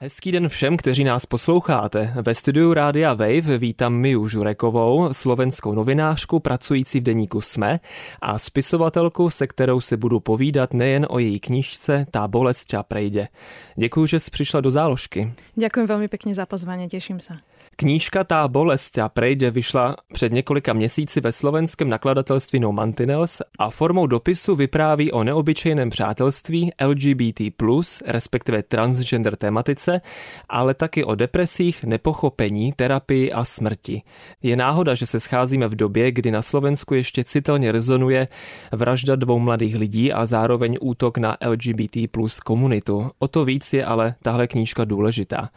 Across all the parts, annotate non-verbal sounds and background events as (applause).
Hezký den všem, kteří nás posloucháte. Ve studiu Rádia Wave vítám Miu Žurekovou, slovenskou novinářku pracující v deníku SME a spisovatelku, se kterou se budu povídat nejen o její knižce Tá bolesť a prejde. Děkuji, že jsi přišla do záložky. Ďakujem veľmi pekne za pozvanie, teším sa. Knížka Tá bolesť a prejde vyšla před několika měsíci ve slovenském nakladatelství No Mantinels a formou dopisu vypráví o neobyčejném přátelství LGBT+, respektive transgender tematice, ale taky o depresích, nepochopení, terapii a smrti. Je náhoda, že se scházíme v době, kdy na Slovensku ještě citelně rezonuje vražda dvou mladých lidí a zároveň útok na LGBT plus komunitu. O to víc je ale tahle knížka důležitá.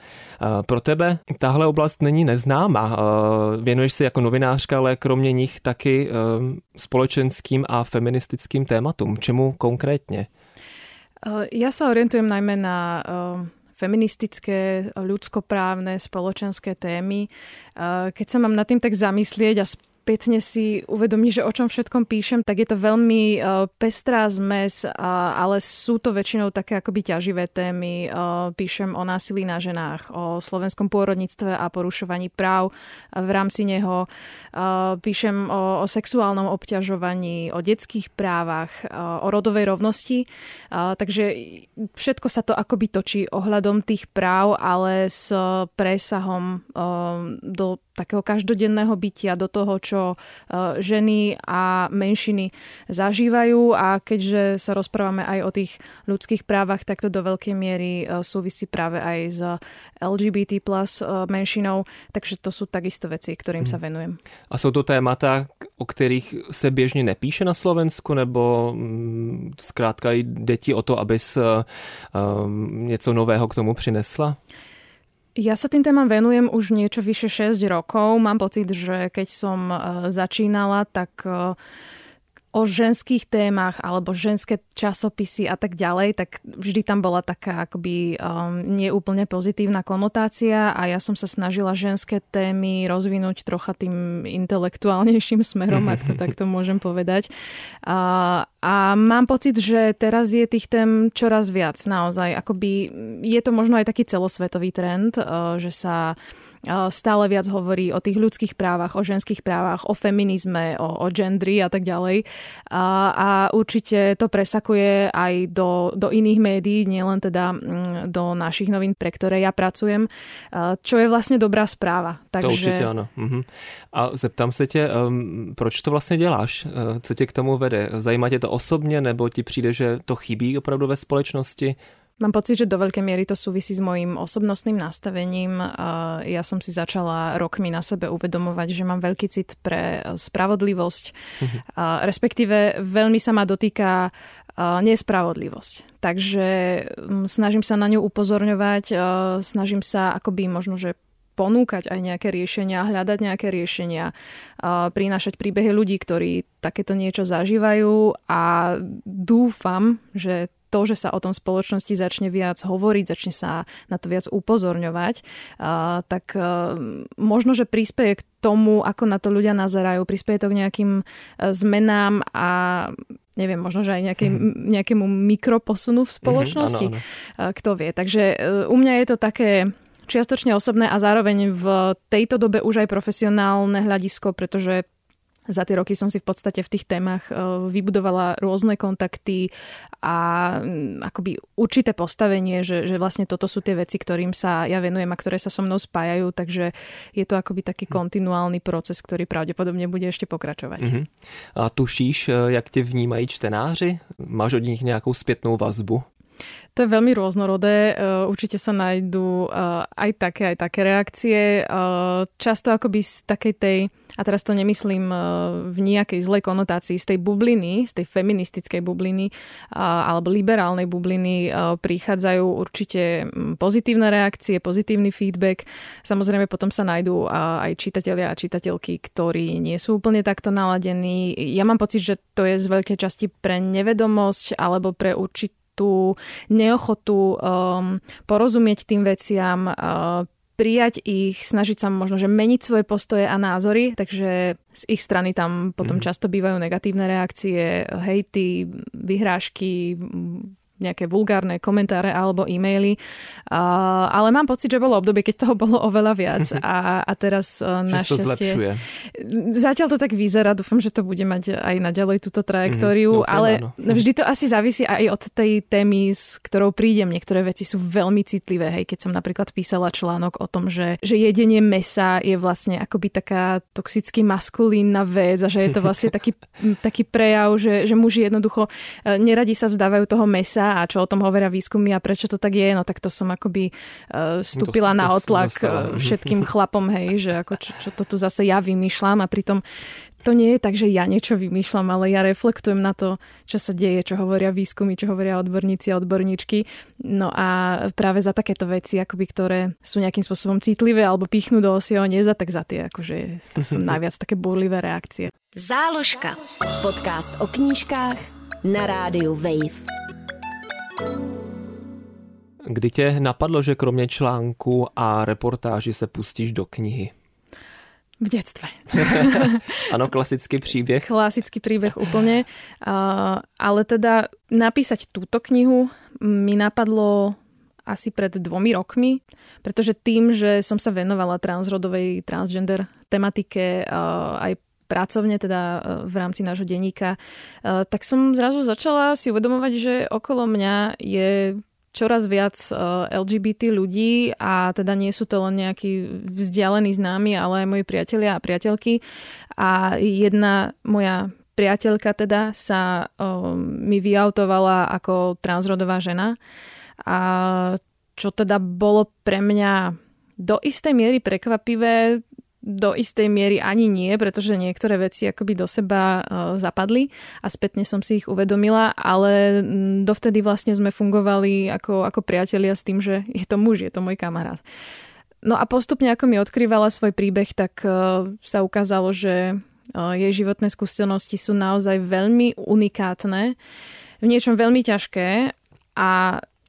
Pro tebe tahle oblast není neznáma. Věnuješ se jako novinářka, ale kromě nich taky společenským a feministickým tématům. Čemu konkrétně? Ja sa orientujem najmä na feministické, ľudskoprávne, spoločenské témy. Keď sa mám nad tým tak zamyslieť a spätne si uvedomí, že o čom všetkom píšem, tak je to veľmi uh, pestrá zmes, ale sú to väčšinou také akoby ťaživé témy. Uh, píšem o násilí na ženách, o slovenskom pôrodníctve a porušovaní práv v rámci neho. Uh, píšem o, o sexuálnom obťažovaní, o detských právach, o rodovej rovnosti. Takže všetko sa to akoby točí ohľadom tých práv, ale s presahom do takého každodenného bytia, do toho, čo e, ženy a menšiny zažívajú a keďže sa rozprávame aj o tých ľudských právach, tak to do veľkej miery e, súvisí práve aj s LGBT plus e, menšinou, takže to sú takisto veci, ktorým sa mhm. venujem. A sú to témata, o ktorých se běžně nepíše na Slovensku, nebo mm, zkrátka jde ti o to, abys um, něco nového k tomu přinesla? Ja sa tým témam venujem už niečo vyše 6 rokov. Mám pocit, že keď som e, začínala, tak e, o ženských témach alebo ženské časopisy a tak ďalej, tak vždy tam bola taká akoby um, neúplne pozitívna konotácia a ja som sa snažila ženské témy rozvinúť trocha tým intelektuálnejším smerom, ak to (laughs) takto môžem povedať. A, a mám pocit, že teraz je tých tém čoraz viac naozaj. Akoby je to možno aj taký celosvetový trend, uh, že sa stále viac hovorí o tých ľudských právach, o ženských právach, o feminizme, o, o gendry a tak ďalej. A, a určite to presakuje aj do, do iných médií, nielen teda mm, do našich novín, pre ktoré ja pracujem, čo je vlastne dobrá správa. Takže... To určitě ano. Mhm. A zeptám se tě, um, proč to vlastně děláš? Uh, co tě k tomu vede? Zajímá tě to osobně, nebo ti přijde, že to chybí opravdu ve společnosti? Mám pocit, že do veľkej miery to súvisí s mojím osobnostným nastavením. Ja som si začala rokmi na sebe uvedomovať, že mám veľký cit pre spravodlivosť. Mhm. Respektíve veľmi sa ma dotýka nespravodlivosť. Takže mm, snažím sa na ňu upozorňovať, snažím sa akoby možno, že ponúkať aj nejaké riešenia, hľadať nejaké riešenia, prinášať príbehy ľudí, ktorí takéto niečo zažívajú a dúfam, že to, že sa o tom spoločnosti začne viac hovoriť, začne sa na to viac upozorňovať, tak e, možno, že prispieje k tomu, ako na to ľudia nazerajú, prispieje to k nejakým e, zmenám a neviem, možno, že aj nejaký, mm. nejakému mikroposunu v spoločnosti. Mm, ano, ano. Kto vie. Takže e, u mňa je to také čiastočne osobné a zároveň v tejto dobe už aj profesionálne hľadisko, pretože za tie roky som si v podstate v tých témach e, vybudovala rôzne kontakty a mm, akoby určité postavenie, že, že vlastne toto sú tie veci, ktorým sa ja venujem a ktoré sa so mnou spájajú, takže je to akoby taký hm. kontinuálny proces, ktorý pravdepodobne bude ešte pokračovať. Uh-huh. A tušíš, e, jak tě vnímají čtenáři? Máš od nich nejakú spätnú vazbu? To je veľmi rôznorodé. E, určite sa nájdú e, aj také, aj také reakcie. E, často akoby z takej tej, a teraz to nemyslím v nejakej zlej konotácii, z tej bubliny, z tej feministickej bubliny alebo liberálnej bubliny prichádzajú určite pozitívne reakcie, pozitívny feedback. Samozrejme potom sa nájdú aj čitatelia a čitateľky, ktorí nie sú úplne takto naladení. Ja mám pocit, že to je z veľkej časti pre nevedomosť alebo pre určitú tú neochotu um, porozumieť tým veciam, uh, prijať ich, snažiť sa možno, že meniť svoje postoje a názory, takže z ich strany tam potom mm. často bývajú negatívne reakcie, hejty, vyhrážky, nejaké vulgárne komentáre alebo e-maily. Uh, ale mám pocit, že bolo obdobie, keď toho bolo oveľa viac (laughs) a, a teraz uh, našťastie... Zatiaľ to tak vyzerá, dúfam, že to bude mať aj naďalej túto trajektóriu, mm, ale áno. vždy to asi závisí aj od tej témy, s ktorou prídem. Niektoré veci sú veľmi citlivé. Hej, keď som napríklad písala článok o tom, že, že jedenie mesa je vlastne akoby taká toxicky maskulínna vec a že je to (laughs) vlastne taký, taký prejav, že, že muži jednoducho e, neradi sa vzdávajú toho mesa a čo o tom hovoria výskumy a prečo to tak je, no tak to som akoby uh, stúpila to, na otlak to (laughs) všetkým chlapom, hej, že ako čo, čo to tu zase ja vymýšľam a pritom to nie je tak, že ja niečo vymýšľam, ale ja reflektujem na to, čo sa deje, čo hovoria výskumy, čo hovoria odborníci a odborníčky. No a práve za takéto veci, akoby, ktoré sú nejakým spôsobom citlivé alebo pichnú do osieho neza, tak za tie akože, to sú (laughs) najviac také burlivé reakcie. Záložka. Podcast o knížkách na rádiu Wave. Kdy tě napadlo, že kromě článku a reportáži se pustíš do knihy? V detstve. Áno, (laughs) klasický príbeh. Klasický príbeh úplne. Uh, ale teda napísať túto knihu mi napadlo asi pred dvomi rokmi, pretože tým, že som sa venovala transrodovej, transgender tematike uh, aj pracovne, teda e, v rámci nášho denníka, e, tak som zrazu začala si uvedomovať, že okolo mňa je čoraz viac e, LGBT ľudí a teda nie sú to len nejakí vzdialení známi, ale aj moji priatelia a priateľky. A jedna moja priateľka teda sa mi vyautovala ako transrodová žena. A čo teda bolo pre mňa do istej miery prekvapivé, do istej miery ani nie, pretože niektoré veci akoby do seba uh, zapadli a spätne som si ich uvedomila, ale dovtedy vlastne sme fungovali ako, ako priatelia s tým, že je to muž, je to môj kamarát. No a postupne, ako mi odkrývala svoj príbeh, tak uh, sa ukázalo, že uh, jej životné skúsenosti sú naozaj veľmi unikátne, v niečom veľmi ťažké a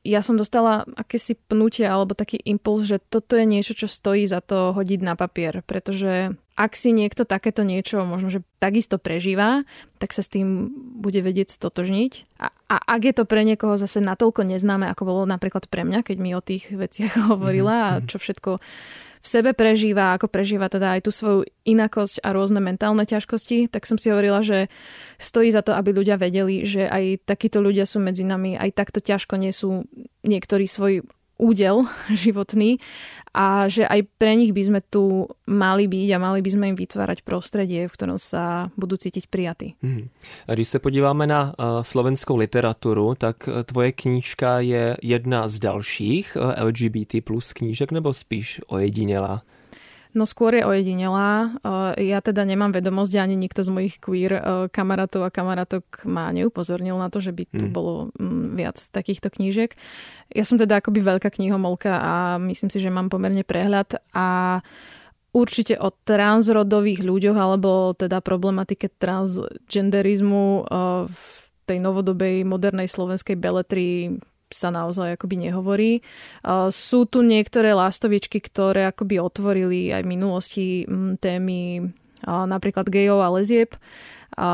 ja som dostala akési pnutie alebo taký impuls, že toto je niečo, čo stojí za to hodiť na papier, pretože ak si niekto takéto niečo možno, že takisto prežíva, tak sa s tým bude vedieť stotožniť. A, a ak je to pre niekoho zase natoľko neznáme, ako bolo napríklad pre mňa, keď mi o tých veciach (laughs) hovorila a mhm. čo všetko v sebe prežíva, ako prežíva teda aj tú svoju inakosť a rôzne mentálne ťažkosti, tak som si hovorila, že stojí za to, aby ľudia vedeli, že aj takíto ľudia sú medzi nami, aj takto ťažko nie sú niektorí svoj údel (laughs) životný a že aj pre nich by sme tu mali byť a mali by sme im vytvárať prostredie, v ktorom sa budú cítiť prijatí. Hmm. A když se podíváme na uh, slovenskou literaturu, tak uh, tvoje knížka je jedna z dalších uh, LGBT plus knížek, nebo spíš ojedinělá? No skôr je ojedinelá. Ja teda nemám vedomosť, ani nikto z mojich queer kamarátov a kamarátok ma neupozornil na to, že by tu mm. bolo viac takýchto knížek. Ja som teda akoby veľká knihomolka a myslím si, že mám pomerne prehľad a určite o transrodových ľuďoch alebo teda problematike transgenderizmu v tej novodobej modernej slovenskej beletrii sa naozaj akoby nehovorí. Sú tu niektoré lastovičky, ktoré akoby otvorili aj v minulosti témy napríklad gejov a lezieb. A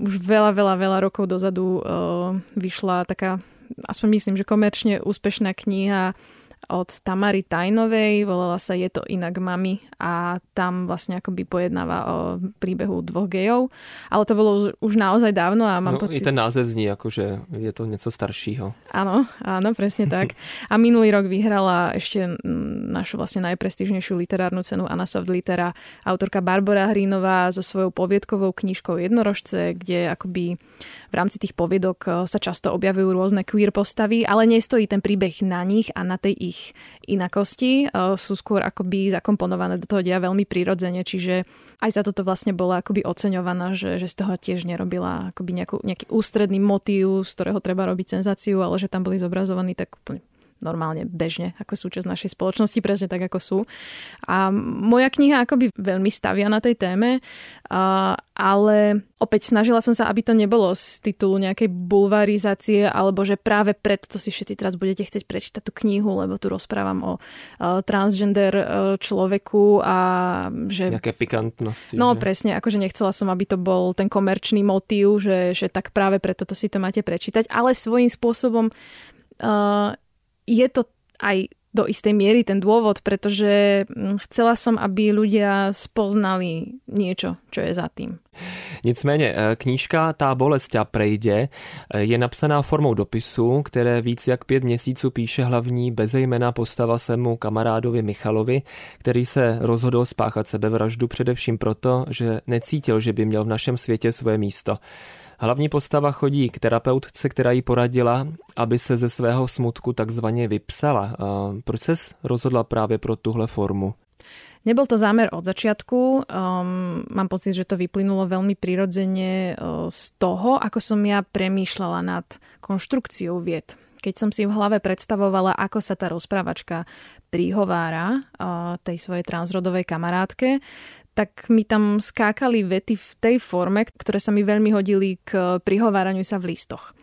už veľa, veľa, veľa rokov dozadu vyšla taká, aspoň myslím, že komerčne úspešná kniha od Tamary Tajnovej, volala sa Je to inak mami a tam vlastne akoby pojednáva o príbehu dvoch gejov, ale to bolo už naozaj dávno a mám no, pocit... I ten název zní ako, že je to něco staršího. Áno, áno, presne (laughs) tak. A minulý rok vyhrala ešte našu vlastne najprestížnejšiu literárnu cenu Anna Soft Litera autorka Barbara Hrínová so svojou poviedkovou knižkou Jednorožce, kde akoby v rámci tých poviedok e, sa často objavujú rôzne queer postavy, ale nestojí ten príbeh na nich a na tej ich inakosti. E, sú skôr akoby zakomponované do toho dia veľmi prirodzene, čiže aj za toto vlastne bola akoby oceňovaná, že, že z toho tiež nerobila akoby nejakú, nejaký ústredný motív, z ktorého treba robiť senzáciu, ale že tam boli zobrazovaní tak úplne normálne bežne ako súčasť našej spoločnosti, presne tak ako sú. A moja kniha akoby veľmi stavia na tej téme, ale opäť snažila som sa, aby to nebolo z titulu nejakej bulvarizácie, alebo že práve preto to si všetci teraz budete chcieť prečítať tú knihu, lebo tu rozprávam o transgender e, človeku a že... Nejaké pikantnosti. No že? presne, akože nechcela som, aby to bol ten komerčný motív, že, že tak práve preto to si to máte prečítať, ale svojím spôsobom uh, je to aj do istej miery ten dôvod, pretože hm, chcela som, aby ľudia spoznali niečo, čo je za tým. Nicméně eh, knížka Ta bolest a prejde eh, je napsaná formou dopisu, které víc jak pět měsíců píše hlavní bezejmená postava svému kamarádovi Michalovi, který se rozhodl spáchat sebevraždu především proto, že necítil, že by měl v našem světě svoje místo. Hlavní postava chodí k terapeutce, která jí poradila, aby se ze svého smutku takzvaně vypsala. Proč se rozhodla právě pro tuhle formu? Nebol to zámer od začiatku. Um, mám pocit, že to vyplynulo veľmi prirodzene uh, z toho, ako som ja premýšľala nad konštrukciou vied. Keď som si v hlave predstavovala, ako sa tá rozprávačka prihovára uh, tej svojej transrodovej kamarátke, tak mi tam skákali vety v tej forme, ktoré sa mi veľmi hodili k prihováraniu sa v listoch.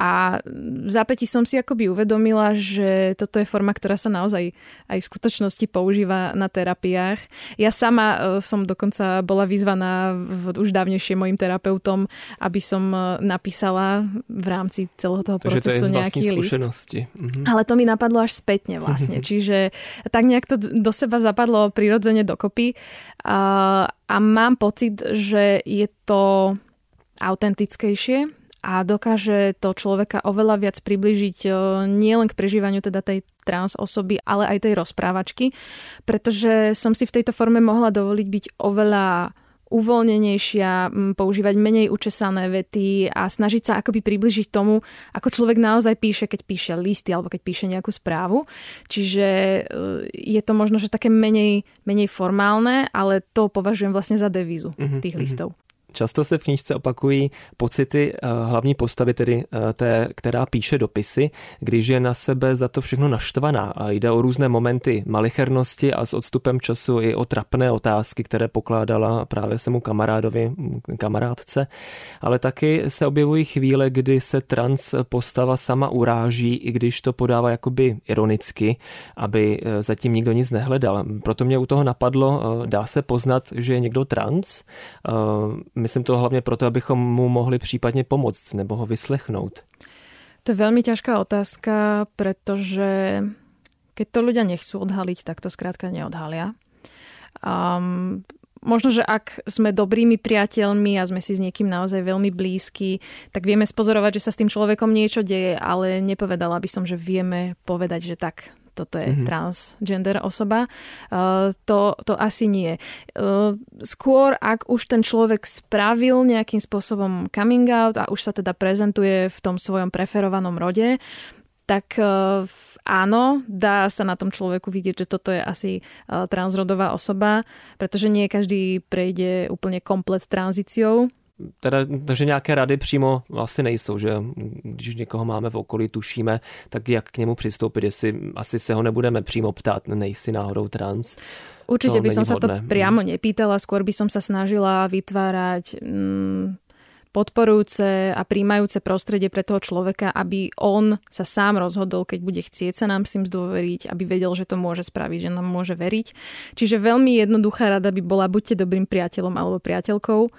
A v zápäti som si akoby uvedomila, že toto je forma, ktorá sa naozaj aj v skutočnosti používa na terapiách. Ja sama e, som dokonca bola vyzvaná už dávnejšie mojim terapeutom, aby som e, napísala v rámci celého toho Takže procesu to je nejaký list. Mhm. Ale to mi napadlo až spätne (laughs) vlastne. Čiže tak nejak to do seba zapadlo prirodzene dokopy. A, a mám pocit, že je to autentickejšie, a dokáže to človeka oveľa viac približiť e, nielen k prežívaniu teda tej trans osoby, ale aj tej rozprávačky, pretože som si v tejto forme mohla dovoliť byť oveľa uvoľnenejšia, používať menej učesané vety a snažiť sa akoby približiť tomu, ako človek naozaj píše, keď píše listy alebo keď píše nejakú správu. Čiže e, je to možno, že také menej, menej formálne, ale to považujem vlastne za devízu mm-hmm, tých listov. Často se v knižce opakují pocity eh, hlavní postavy, tedy eh, té, která píše dopisy, když je na sebe za to všechno naštvaná. A jde o různé momenty malichernosti a s odstupem času i o trapné otázky, které pokládala právě svému kamarádovi, kamarádce, ale taky se objevují chvíle, kdy se trans postava sama uráží, i když to podává jakoby ironicky, aby eh, zatím nikdo nic nehledal. Proto mě u toho napadlo, dá se poznat, že je někdo trans, Myslím to hlavně proto, abychom mu mohli případně pomoct nebo ho vyslechnout. To je veľmi ťažká otázka, pretože keď to ľudia nechcú odhaliť, tak to skrátka neodhalia. Um, možno, že ak sme dobrými priateľmi a sme si s niekým naozaj veľmi blízki, tak vieme spozorovať, že sa s tým človekom niečo deje, ale nepovedala by som, že vieme povedať, že tak, toto je mm-hmm. transgender osoba. Uh, to, to asi nie. Uh, skôr, ak už ten človek spravil nejakým spôsobom coming out a už sa teda prezentuje v tom svojom preferovanom rode, tak uh, áno, dá sa na tom človeku vidieť, že toto je asi transrodová osoba, pretože nie každý prejde úplne komplet tranzíciou teda, takže nějaké rady přímo asi nejsou, že když někoho máme v okolí, tušíme, tak jak k němu přistoupit, jestli asi se ho nebudeme přímo ptát, nejsi náhodou trans. Určite by som sa to priamo nepýtala, skôr by som sa snažila vytvárať mm, podporujúce a príjmajúce prostredie pre toho človeka, aby on sa sám rozhodol, keď bude chcieť sa nám s tým zdôveriť, aby vedel, že to môže spraviť, že nám môže veriť. Čiže veľmi jednoduchá rada by bola, buďte dobrým priateľom alebo priateľkou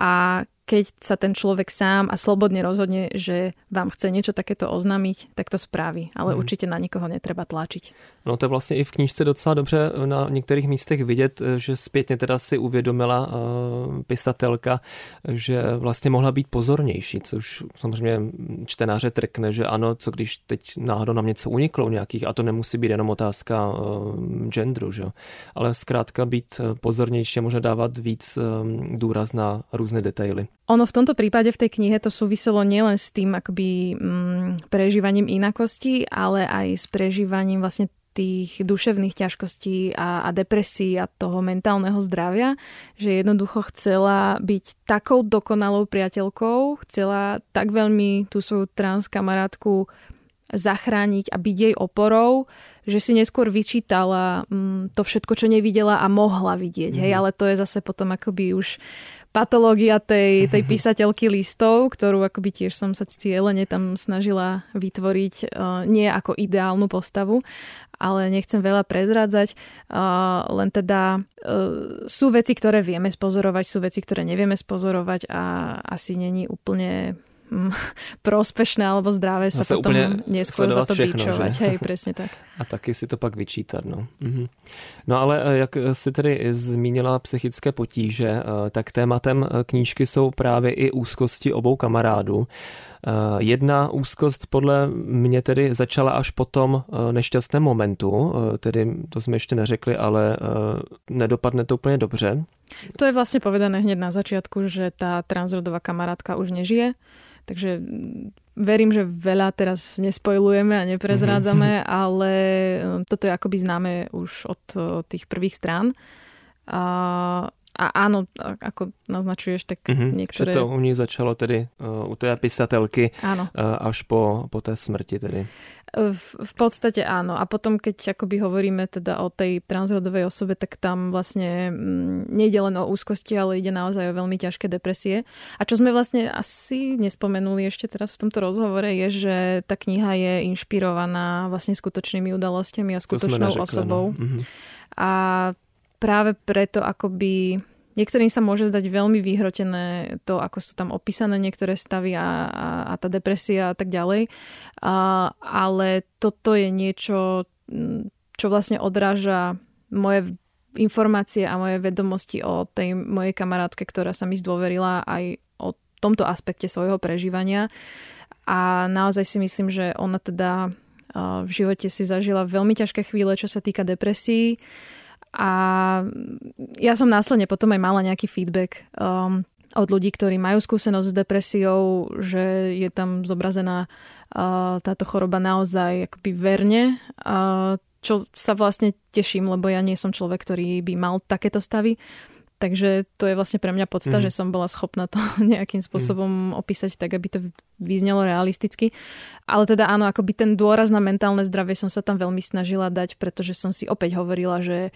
a keď sa ten človek sám a slobodne rozhodne, že vám chce niečo takéto oznámiť, tak to spraví. Ale hmm. určite na nikoho netreba tlačiť. No to je vlastně i v knižce docela dobře na některých místech vidět, že zpětně teda si uvědomila uh, pisatelka, že vlastně mohla být pozornější, což samozřejmě čtenáře trkne, že ano, co když teď náhodou nám něco uniklo nějakých, a to nemusí být jenom otázka uh, genderu, že? ale zkrátka být pozornější a možná dávat víc um, důraz na různé detaily. Ono v tomto prípade v tej knihe to súviselo nielen s tým akoby mm, prežívaním inakosti, ale aj s prežívaním vlastne tých duševných ťažkostí a, a depresí a toho mentálneho zdravia, že jednoducho chcela byť takou dokonalou priateľkou, chcela tak veľmi tú svoju trans kamarátku zachrániť a byť jej oporou, že si neskôr vyčítala mm, to všetko, čo nevidela a mohla vidieť. Mm. Hej, mhm. ale to je zase potom akoby už patológia tej, tej (laughs) písateľky listov, ktorú akoby tiež som sa cieľene tam snažila vytvoriť uh, nie ako ideálnu postavu, ale nechcem veľa prezrádzať, len teda uh, sú veci, ktoré vieme spozorovať, sú veci, ktoré nevieme spozorovať a asi není úplne (laughs) prospešné alebo zdravé sa potom neskôr za to všechno, bičovať. Že? Hej, (laughs) presne tak. A taky si to pak vyčítat. No. Mhm. no ale eh, jak si tedy zmínila psychické potíže, eh, tak tématem knížky jsou právě i úzkosti obou kamarádů. Jedna úzkost podle mě tedy začala až po tom nešťastném momentu, tedy to jsme ještě neřekli, ale nedopadne to úplně dobře. To je vlastne povedané hneď na začiatku, že tá transrodová kamarátka už nežije Takže verím, že veľa teraz nespojlujeme a neprezrádzame, mm-hmm. (laughs) ale toto je akoby známe už od tých prvých strán. A, a áno, ako naznačuješ, tak mm-hmm. niektoré... Že to u nich začalo tedy uh, u tej písatelky uh, až po, po té smrti tedy. V, v podstate áno. A potom, keď akoby hovoríme teda o tej transrodovej osobe, tak tam vlastne mm, nejde len o úzkosti, ale ide naozaj o veľmi ťažké depresie. A čo sme vlastne asi nespomenuli ešte teraz v tomto rozhovore, je, že tá kniha je inšpirovaná vlastne skutočnými udalosťami a skutočnou osobou. No. Mhm. A práve preto akoby Niektorým sa môže zdať veľmi vyhrotené to, ako sú tam opísané niektoré stavy a, a, a tá depresia a tak ďalej. A, ale toto je niečo, čo vlastne odráža moje informácie a moje vedomosti o tej mojej kamarátke, ktorá sa mi zdôverila aj o tomto aspekte svojho prežívania. A naozaj si myslím, že ona teda v živote si zažila veľmi ťažké chvíle, čo sa týka depresí a ja som následne potom aj mala nejaký feedback um, od ľudí, ktorí majú skúsenosť s depresiou, že je tam zobrazená uh, táto choroba naozaj akoby verne, uh, čo sa vlastne teším, lebo ja nie som človek, ktorý by mal takéto stavy. Takže to je vlastne pre mňa podsta, mm. že som bola schopná to (laughs) nejakým spôsobom mm. opísať tak, aby to vyznelo realisticky. Ale teda áno, akoby ten dôraz na mentálne zdravie som sa tam veľmi snažila dať, pretože som si opäť hovorila, že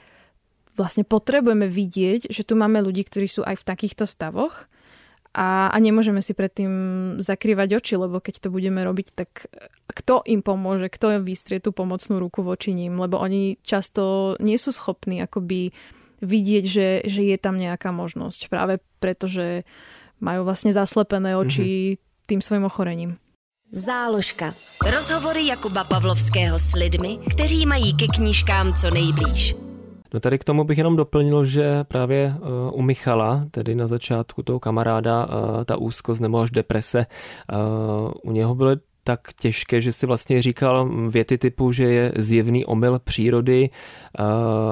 vlastne potrebujeme vidieť, že tu máme ľudí, ktorí sú aj v takýchto stavoch a, a nemôžeme si predtým zakrývať oči, lebo keď to budeme robiť, tak kto im pomôže, kto vystrie tú pomocnú ruku voči ním, lebo oni často nie sú schopní akoby vidieť, že, že je tam nejaká možnosť, práve preto, že majú vlastne zaslepené oči mm-hmm. tým svojim ochorením. Záložka. Rozhovory Jakuba Pavlovského s lidmi, kteří mají ke knížkám co nejblíž. No tady k tomu bych jenom doplnil, že právě eh, u Michala, tedy na začátku toho kamaráda, eh, ta úzkost nebo až deprese, eh, u něho byly tak těžké, že si vlastně říkal věty typu, že je zjevný omyl přírody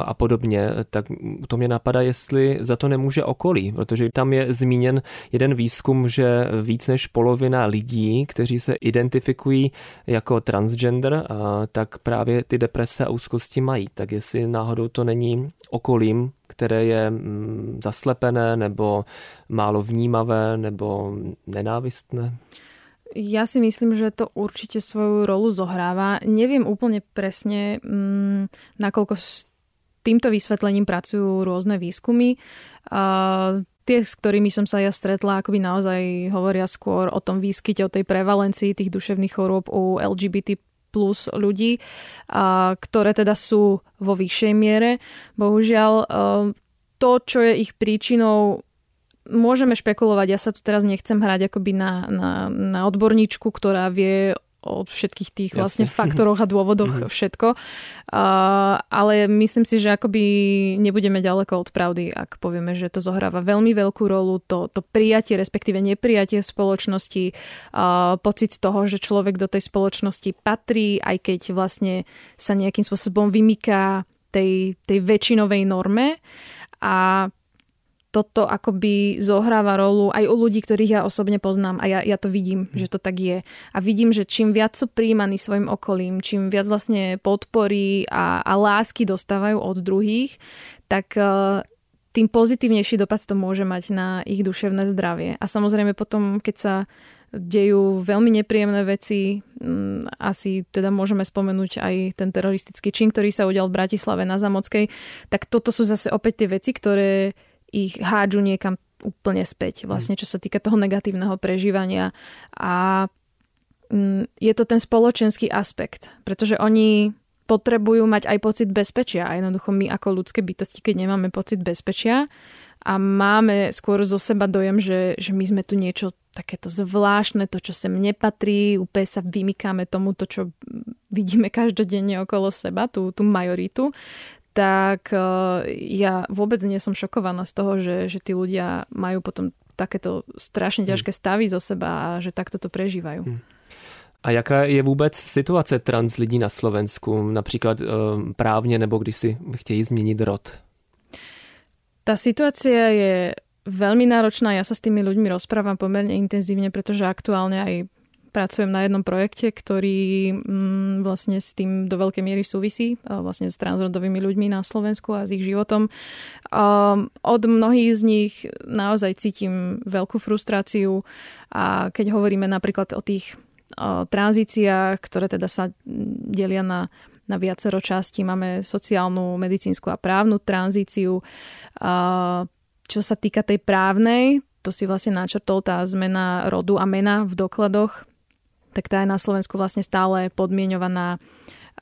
a podobně, tak to mě napadá, jestli za to nemůže okolí, protože tam je zmíněn jeden výzkum, že víc než polovina lidí, kteří se identifikují jako transgender, tak právě ty deprese a úzkosti mají. Tak jestli náhodou to není okolím, které je mm, zaslepené nebo málo vnímavé nebo nenávistné? Ja si myslím, že to určite svoju rolu zohráva. Neviem úplne presne, mm, nakoľko s týmto vysvetlením pracujú rôzne výskumy. A tie, s ktorými som sa ja stretla, akoby naozaj hovoria skôr o tom výskyte, o tej prevalencii tých duševných chorôb u LGBT plus ľudí, a, ktoré teda sú vo vyššej miere. Bohužiaľ, to, čo je ich príčinou, môžeme špekulovať, ja sa tu teraz nechcem hrať akoby na, na, na odborníčku, ktorá vie o všetkých tých vlastne Jasne. faktoroch a dôvodoch mhm. všetko. Uh, ale myslím si, že akoby nebudeme ďaleko od pravdy, ak povieme, že to zohráva veľmi veľkú rolu, to, to prijatie, respektíve neprijatie spoločnosti, uh, pocit toho, že človek do tej spoločnosti patrí, aj keď vlastne sa nejakým spôsobom vymyká tej, tej väčšinovej norme. A toto akoby zohráva rolu aj u ľudí, ktorých ja osobne poznám a ja, ja to vidím, mm. že to tak je. A vidím, že čím viac sú príjmaní svojim okolím, čím viac vlastne podpory a, a lásky dostávajú od druhých, tak uh, tým pozitívnejší dopad to môže mať na ich duševné zdravie. A samozrejme potom, keď sa dejú veľmi nepríjemné veci. Mm, asi teda môžeme spomenúť aj ten teroristický čin, ktorý sa udial v Bratislave na Zamockej. Tak toto sú zase opäť tie veci, ktoré ich hádžu niekam úplne späť, vlastne čo sa týka toho negatívneho prežívania. A mm, je to ten spoločenský aspekt, pretože oni potrebujú mať aj pocit bezpečia. A jednoducho my ako ľudské bytosti, keď nemáme pocit bezpečia, a máme skôr zo seba dojem, že, že my sme tu niečo takéto zvláštne, to, čo sem nepatrí, úplne sa vymykáme tomu, to, čo vidíme každodenne okolo seba, tú, tú majoritu, tak uh, ja vôbec nie som šokovaná z toho, že, že tí ľudia majú potom takéto strašne hm. ťažké stavy zo seba a že takto to prežívajú. Hmm. A jaká je vůbec situace trans lidí na Slovensku, například e, právně nebo když si chtějí změnit rod? Tá situácia je veľmi náročná. Ja sa s tými ľuďmi rozprávam pomerne intenzívne, pretože aktuálne aj pracujem na jednom projekte, ktorý mm, vlastne s tým do veľkej miery súvisí, vlastne s transrodovými ľuďmi na Slovensku a s ich životom. Um, od mnohých z nich naozaj cítim veľkú frustráciu a keď hovoríme napríklad o tých o tranzíciách, ktoré teda sa delia na na viacero častí. Máme sociálnu, medicínsku a právnu tranzíciu. Čo sa týka tej právnej, to si vlastne načrtol tá zmena rodu a mena v dokladoch, tak tá je na Slovensku vlastne stále podmienovaná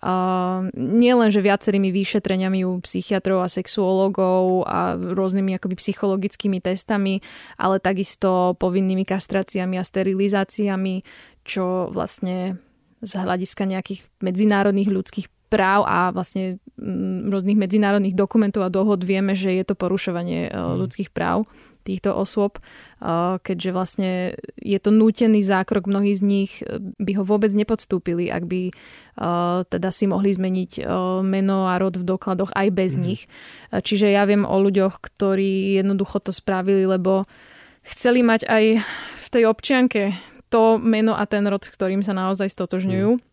Uh, nie len, že viacerými vyšetreniami u psychiatrov a sexuológov a rôznymi akoby psychologickými testami, ale takisto povinnými kastráciami a sterilizáciami, čo vlastne z hľadiska nejakých medzinárodných ľudských práv a vlastne mm, rôznych medzinárodných dokumentov a dohod vieme, že je to porušovanie e, mm. ľudských práv týchto osôb, e, keďže vlastne je to nútený zákrok, mnohí z nich e, by ho vôbec nepodstúpili, ak by teda si mohli zmeniť meno a rod v dokladoch aj bez mm. nich. Čiže ja viem o ľuďoch, ktorí jednoducho to spravili, lebo chceli mať aj v tej občianke to meno a ten rod, s ktorým sa naozaj stotožňujú. Mm.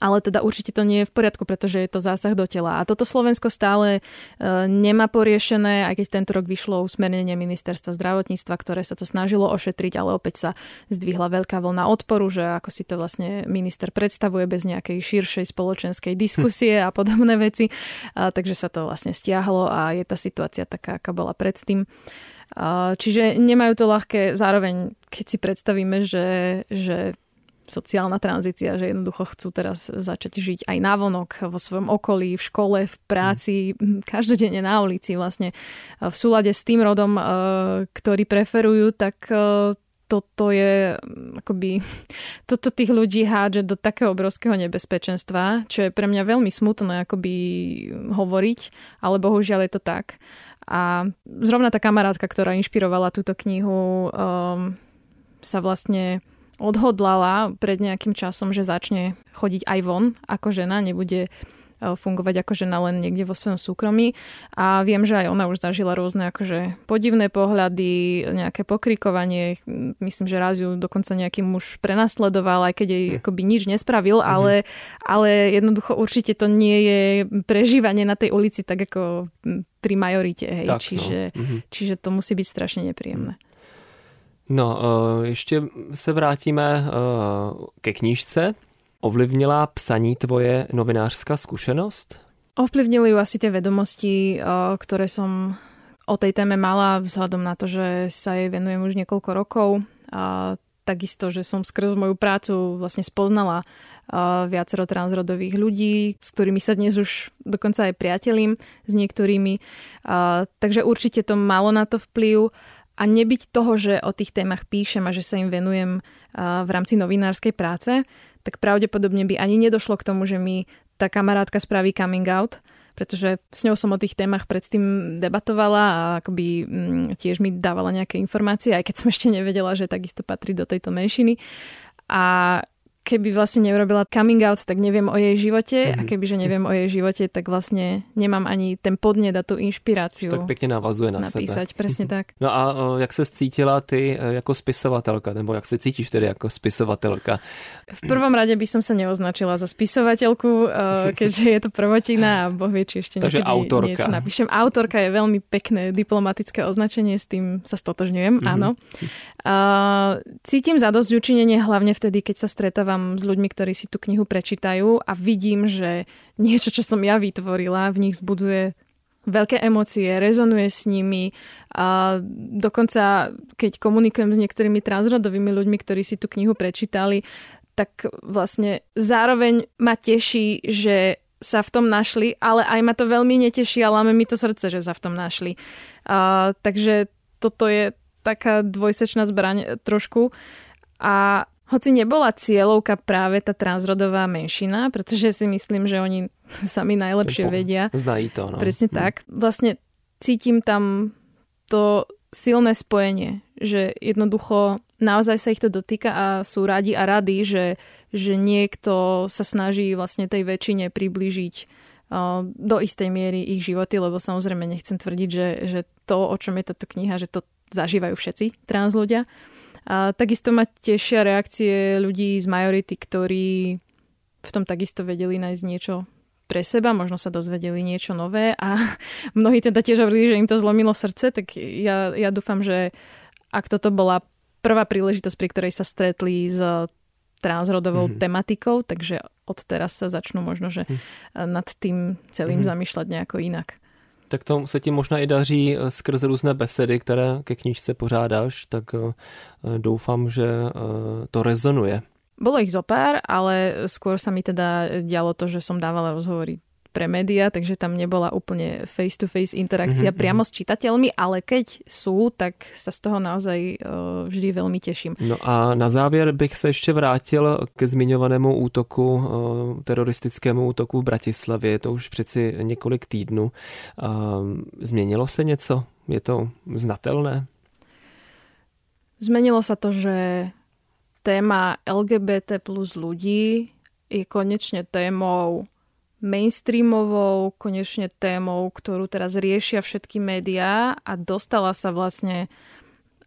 Ale teda určite to nie je v poriadku, pretože je to zásah do tela. A toto Slovensko stále e, nemá poriešené, aj keď tento rok vyšlo usmernenie ministerstva zdravotníctva, ktoré sa to snažilo ošetriť, ale opäť sa zdvihla veľká vlna odporu, že ako si to vlastne minister predstavuje bez nejakej širšej spoločenskej diskusie a podobné veci. A, takže sa to vlastne stiahlo a je tá situácia taká, aká bola predtým. Čiže nemajú to ľahké. Zároveň, keď si predstavíme, že, že sociálna tranzícia, že jednoducho chcú teraz začať žiť aj navonok, vo svojom okolí, v škole, v práci, každodenne na ulici vlastne v súlade s tým rodom, e, ktorý preferujú, tak e, toto je akoby, (laughs) toto tých ľudí hádže do takého obrovského nebezpečenstva, čo je pre mňa veľmi smutné akoby hovoriť, ale bohužiaľ je to tak. A zrovna tá kamarátka, ktorá inšpirovala túto knihu, um, sa vlastne odhodlala pred nejakým časom, že začne chodiť aj von ako žena, nebude e, fungovať ako žena len niekde vo svojom súkromí. A viem, že aj ona už zažila rôzne akože podivné pohľady, nejaké pokrikovanie. Myslím, že raz ju dokonca nejaký muž prenasledoval, aj keď jej hm. akoby nič nespravil, mm-hmm. ale, ale jednoducho určite to nie je prežívanie na tej ulici tak ako pri majorite. Hej. Tak, čiže, no. čiže to musí byť strašne nepríjemné. No, eh, ještě se vrátíme eh, ke knížce. Ovlivnila psaní tvoje novinářská zkušenost? Ovplyvnili ju asi tie vedomosti, eh, ktoré som o tej téme mala vzhľadom na to, že sa jej venujem už niekoľko rokov. A takisto, že som skrz moju prácu vlastne spoznala viacero transrodových ľudí, s ktorými sa dnes už dokonca aj priatelím s niektorými. Takže určite to malo na to vplyv a nebyť toho, že o tých témach píšem a že sa im venujem v rámci novinárskej práce, tak pravdepodobne by ani nedošlo k tomu, že mi tá kamarátka spraví coming out, pretože s ňou som o tých témach predtým debatovala a akoby mm, tiež mi dávala nejaké informácie, aj keď som ešte nevedela, že takisto patrí do tejto menšiny. A keby vlastne neurobila coming out, tak neviem o jej živote mm-hmm. a keby, že neviem o jej živote, tak vlastne nemám ani ten podnet a tú inšpiráciu. Tak pekne navazuje na napísať, sebe. presne (laughs) tak. No a jak se cítila ty e, jako spisovatelka, nebo jak se cítíš tedy jako spisovatelka? V prvom rade by som sa neoznačila za spisovateľku, e, (laughs) keďže je to prvotina a boh vie, či ešte Takže autorka. niečo napíšem. Autorka je veľmi pekné diplomatické označenie, s tým sa stotožňujem, mm-hmm. áno. Cítim zadosť učinenie hlavne vtedy, keď sa stretávam s ľuďmi, ktorí si tú knihu prečítajú a vidím, že niečo, čo som ja vytvorila, v nich zbudzuje veľké emócie, rezonuje s nimi a dokonca keď komunikujem s niektorými transrodovými ľuďmi, ktorí si tú knihu prečítali, tak vlastne zároveň ma teší, že sa v tom našli, ale aj ma to veľmi neteší a láme mi to srdce, že sa v tom našli. A, takže toto je taká dvojsečná zbraň trošku. A hoci nebola cieľovka práve tá transrodová menšina, pretože si myslím, že oni (laughs) sami najlepšie po, vedia. Znají to, no. Presne hm. tak. Vlastne cítim tam to silné spojenie, že jednoducho naozaj sa ich to dotýka a sú radi a rady, že, že niekto sa snaží vlastne tej väčšine priblížiť uh, do istej miery ich životy, lebo samozrejme nechcem tvrdiť, že, že to, o čom je táto kniha, že to zažívajú všetci trans ľudia. A takisto ma tešia reakcie ľudí z majority, ktorí v tom takisto vedeli nájsť niečo pre seba, možno sa dozvedeli niečo nové a (laughs) mnohí teda tiež hovorili, že im to zlomilo srdce, tak ja, ja dúfam, že ak toto bola prvá príležitosť, pri ktorej sa stretli s transrodovou mm-hmm. tematikou, takže od teraz sa začnú možno, že mm. nad tým celým mm-hmm. zamýšľať nejako inak tak to se ti možná i daří eh, skrze různé besedy, které ke knižce pořádáš, tak eh, doufám, že eh, to rezonuje. Bolo ich zo pár, ale skôr sa mi teda dialo to, že som dávala rozhovory pre média, takže tam nebola úplne face-to-face interakcia mm-hmm. priamo s čitateľmi, ale keď sú, tak sa z toho naozaj uh, vždy veľmi teším. No a na závěr bych se ještě vrátil ke zmiňovanému útoku, uh, teroristickému útoku v Bratislavě. To už přeci několik týdnů. Uh, změnilo se něco? Je to znatelné? Zmenilo sa to, že téma LGBT plus ľudí je konečne témou mainstreamovou konečne témou, ktorú teraz riešia všetky médiá a dostala sa vlastne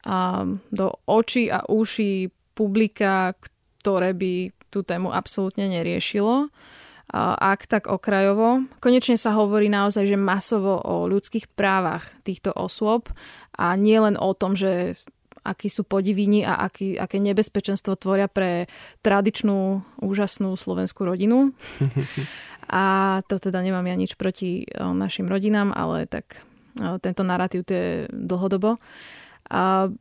a, do očí a uší publika, ktoré by tú tému absolútne neriešilo. A, ak tak okrajovo. Konečne sa hovorí naozaj, že masovo o ľudských právach týchto osôb a nie len o tom, že akí sú podivíni a aký, aké nebezpečenstvo tvoria pre tradičnú, úžasnú slovenskú rodinu. (laughs) A to teda nemám ja nič proti našim rodinám, ale tak tento narratív to je dlhodobo. A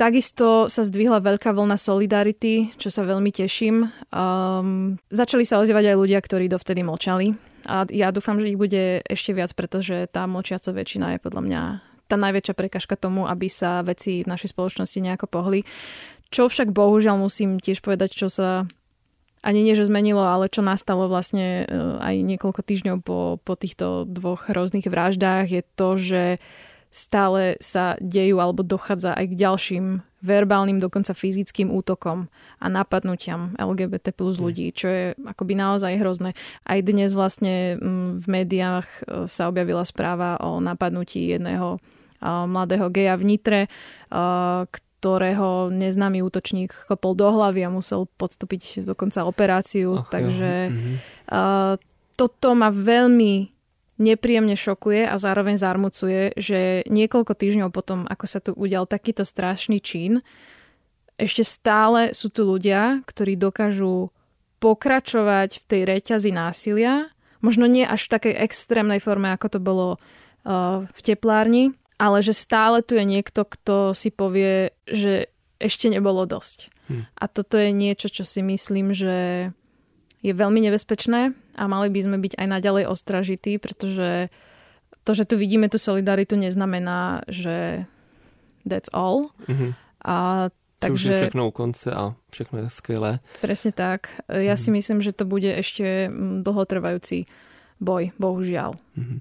Takisto sa zdvihla veľká vlna solidarity, čo sa veľmi teším. Um, začali sa ozývať aj ľudia, ktorí dovtedy mlčali. A ja dúfam, že ich bude ešte viac, pretože tá mlčiaca väčšina je podľa mňa tá najväčšia prekažka tomu, aby sa veci v našej spoločnosti nejako pohli. Čo však bohužiaľ musím tiež povedať, čo sa ani nie, že zmenilo, ale čo nastalo vlastne e, aj niekoľko týždňov po, po týchto dvoch rôznych vraždách je to, že stále sa dejú alebo dochádza aj k ďalším verbálnym, dokonca fyzickým útokom a napadnutiam LGBT plus hm. ľudí, čo je akoby naozaj hrozné. Aj dnes vlastne v médiách e, sa objavila správa o napadnutí jedného mladého geja v Nitre, ktorého neznámy útočník kopol do hlavy a musel podstúpiť dokonca operáciu. Ach, Takže mhm. uh, toto ma veľmi nepríjemne šokuje a zároveň zarmucuje, že niekoľko týždňov potom, ako sa tu udial takýto strašný čin, ešte stále sú tu ľudia, ktorí dokážu pokračovať v tej reťazi násilia, možno nie až v takej extrémnej forme, ako to bolo uh, v teplárni, ale že stále tu je niekto, kto si povie, že ešte nebolo dosť. Hm. A toto je niečo, čo si myslím, že je veľmi nebezpečné a mali by sme byť aj naďalej ostražití, pretože to, že tu vidíme tú solidaritu, neznamená, že that's all. Mm-hmm. A Takže, už všechno u konce a všechno je skvelé. Presne tak. Ja mm-hmm. si myslím, že to bude ešte dlhotrvajúci boj, bohužiaľ. Mm-hmm.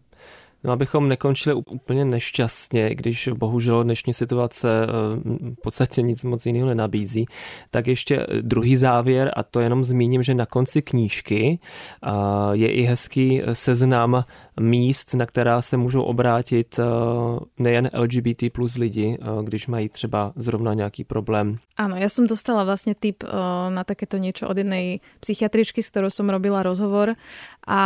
No, abychom nekončili úplně nešťastně, když bohužel dnešní situace eh, v podstatě nic moc jiného nenabízí, tak ještě druhý závěr a to jenom zmíním, že na konci knížky je i hezký seznam míst, na která se můžou obrátit eh, nejen LGBT plus lidi, eh, když mají třeba zrovna nějaký problém. Áno, ja som dostala vlastne tip na takéto niečo od jednej psychiatričky, s ktorou som robila rozhovor a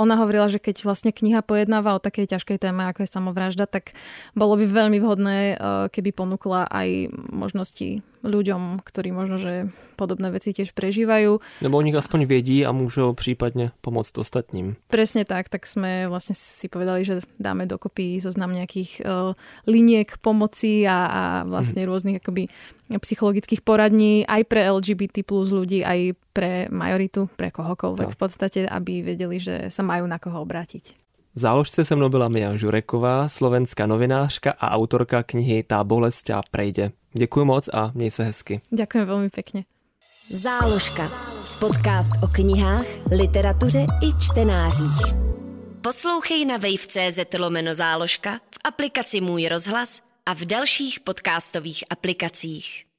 ona hovorila, že keď vlastne kniha pojednáva o takej ťažkej téme, ako je samovražda, tak bolo by veľmi vhodné, eh, keby ponúkla aj možnosti ľuďom, ktorí možno, že podobné veci tiež prežívajú. Nebo o nich aspoň vědí a môžu prípadne pomôcť ostatním. Presne tak, tak sme vlastne si povedali, že dáme dokopy zoznam nejakých uh, liniek pomoci a, a vlastne hmm. rôznych akoby psychologických poradní aj pre LGBT plus ľudí, aj pre majoritu, pre kohokoľvek tak. v podstate, aby vedeli, že sa majú na koho obrátiť. Záložce se mnou byla Mia Žureková, slovenská novinářka a autorka knihy Tá bolesť a prejde. Děkuji moc a měj se hezky. Ďakujem veľmi pekne. Záložka. Podcast o knihách, literatuře i čtenářích. Poslouchej na wave.cz lomeno záložka, v aplikaci Můj rozhlas a v dalších podcastových aplikacích.